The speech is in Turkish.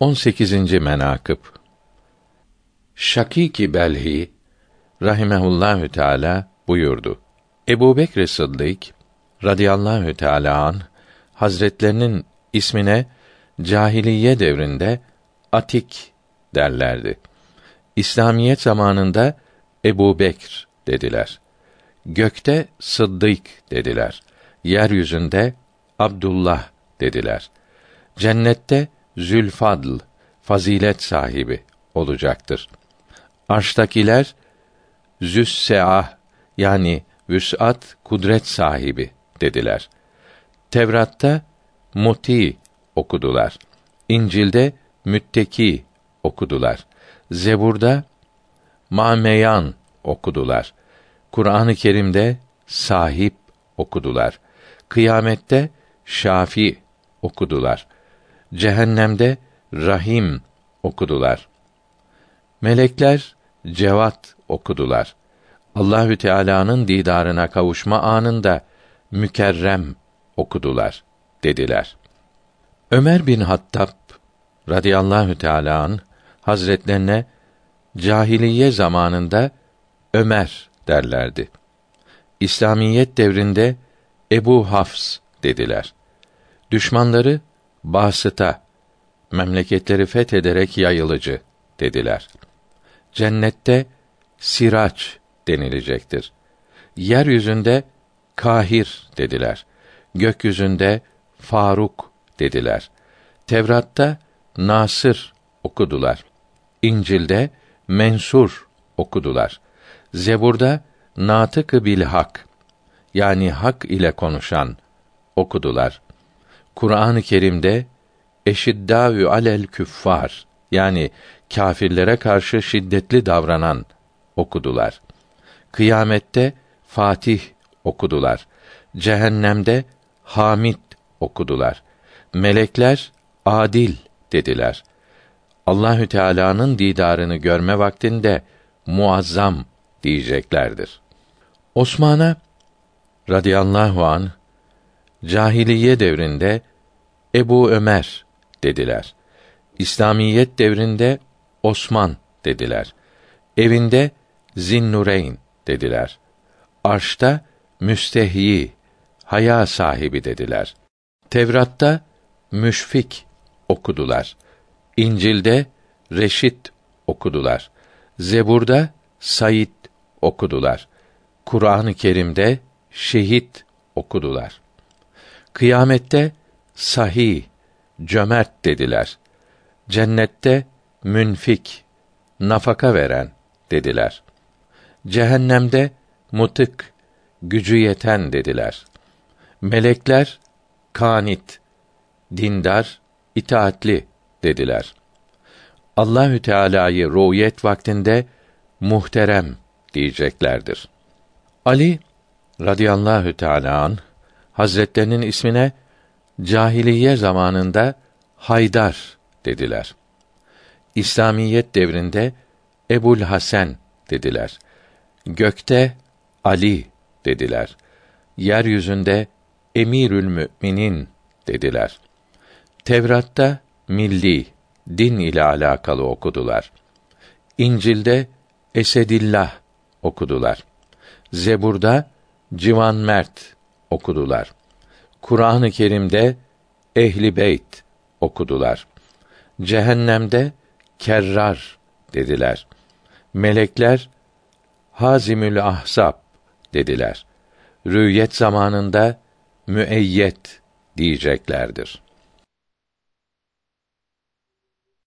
18. menakıb Şakiki Belhi rahimehullahü teala buyurdu. Ebu Bekr Sıddık radıyallahu teala an hazretlerinin ismine cahiliye devrinde Atik derlerdi. İslamiyet zamanında Ebu Bekr dediler. Gökte Sıddık dediler. Yeryüzünde Abdullah dediler. Cennette Zülfadl, fazilet sahibi olacaktır. Arştakiler Züsseah yani vüs'at kudret sahibi dediler. Tevrat'ta muti okudular. İncil'de mütteki okudular. Zebur'da mameyan okudular. Kur'an-ı Kerim'de sahip okudular. Kıyamette şafi okudular. Cehennemde rahim okudular. Melekler cevat okudular. Allahü Teala'nın didarına kavuşma anında mükerrem okudular dediler. Ömer bin Hattab radıyallahu teala an hazretlerine cahiliye zamanında Ömer derlerdi. İslamiyet devrinde Ebu Hafs dediler. Düşmanları Basıta memleketleri fethederek yayılıcı dediler. Cennette Siraç denilecektir. Yeryüzünde Kahir dediler. Gökyüzünde Faruk dediler. Tevrat'ta Nasır okudular. İncil'de Mensur okudular. Zebur'da Natık bil Hak yani hak ile konuşan okudular. Kur'an-ı Kerim'de eşiddâvü alel küffar yani kâfirlere karşı şiddetli davranan okudular. Kıyamette Fatih okudular. Cehennemde Hamid okudular. Melekler adil dediler. Allahü Teala'nın didarını görme vaktinde muazzam diyeceklerdir. Osman'a radıyallahu an cahiliye devrinde Ebu Ömer dediler. İslamiyet devrinde Osman dediler. Evinde Zinnureyn dediler. Arşta müstehyi, haya sahibi dediler. Tevrat'ta müşfik okudular. İncil'de reşit okudular. Zebur'da Said okudular. Kur'an-ı Kerim'de şehit okudular. Kıyamette sahih, cömert dediler. Cennette münfik, nafaka veren dediler. Cehennemde mutık, gücü yeten dediler. Melekler kanit, dindar, itaatli dediler. Allahü Teala'yı ruhiyet vaktinde muhterem diyeceklerdir. Ali radıyallahu teala an Hazretlerinin ismine cahiliye zamanında Haydar dediler. İslamiyet devrinde Ebul Hasan dediler. Gökte Ali dediler. Yeryüzünde Emirül Müminin dediler. Tevrat'ta milli din ile alakalı okudular. İncil'de Esedillah okudular. Zebur'da Civan Mert okudular. Kur'an-ı Kerim'de Ehli Beyt okudular. Cehennemde Kerrar dediler. Melekler Hazimül Ahsab dediler. Rüyet zamanında müeyyet diyeceklerdir.